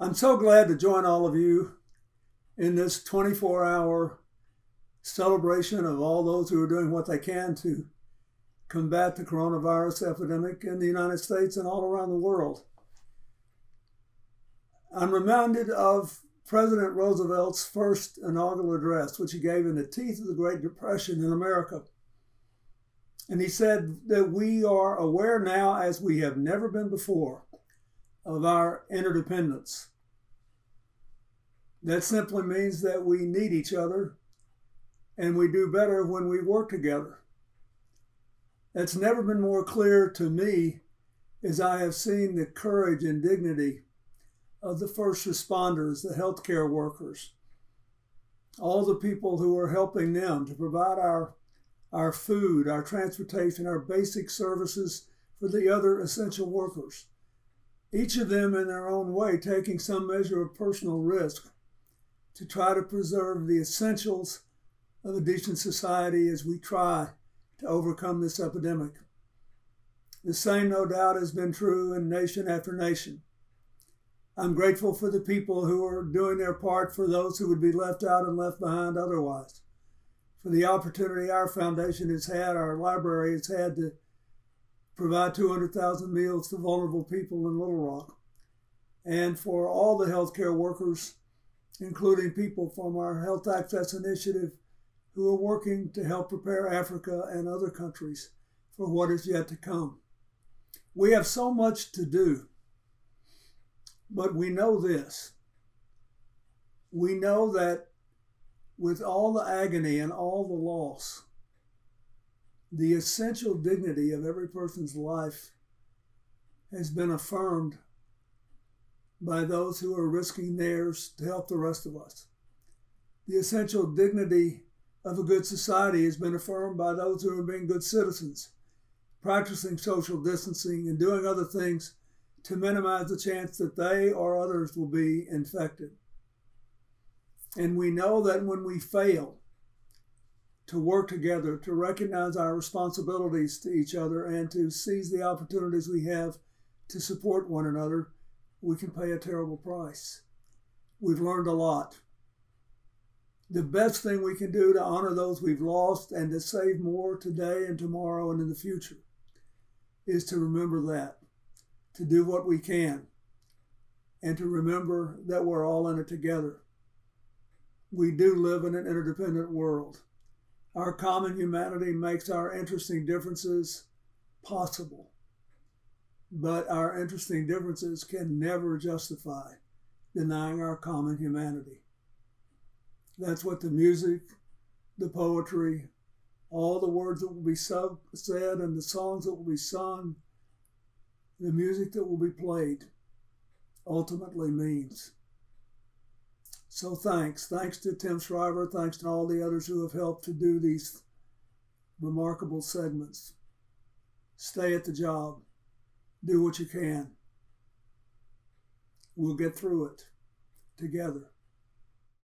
I'm so glad to join all of you in this 24 hour celebration of all those who are doing what they can to combat the coronavirus epidemic in the United States and all around the world. I'm reminded of President Roosevelt's first inaugural address, which he gave in the teeth of the Great Depression in America. And he said that we are aware now, as we have never been before, of our interdependence. That simply means that we need each other and we do better when we work together. That's never been more clear to me as I have seen the courage and dignity of the first responders, the healthcare workers, all the people who are helping them to provide our, our food, our transportation, our basic services for the other essential workers. Each of them in their own way taking some measure of personal risk to try to preserve the essentials of a decent society as we try to overcome this epidemic. The same, no doubt, has been true in nation after nation. I'm grateful for the people who are doing their part for those who would be left out and left behind otherwise. For the opportunity our foundation has had, our library has had to provide 200,000 meals to vulnerable people in Little Rock. And for all the healthcare workers, including people from our Health Access Initiative who are working to help prepare Africa and other countries for what is yet to come. We have so much to do, but we know this. We know that with all the agony and all the loss, the essential dignity of every person's life has been affirmed by those who are risking theirs to help the rest of us. The essential dignity of a good society has been affirmed by those who are being good citizens, practicing social distancing and doing other things to minimize the chance that they or others will be infected. And we know that when we fail to work together, to recognize our responsibilities to each other, and to seize the opportunities we have to support one another, we can pay a terrible price. We've learned a lot the best thing we can do to honor those we've lost and to save more today and tomorrow and in the future is to remember that, to do what we can, and to remember that we're all in it together. We do live in an interdependent world. Our common humanity makes our interesting differences possible, but our interesting differences can never justify denying our common humanity. That's what the music, the poetry, all the words that will be sub- said, and the songs that will be sung, the music that will be played ultimately means. So thanks. Thanks to Tim Shriver. Thanks to all the others who have helped to do these remarkable segments. Stay at the job. Do what you can. We'll get through it together.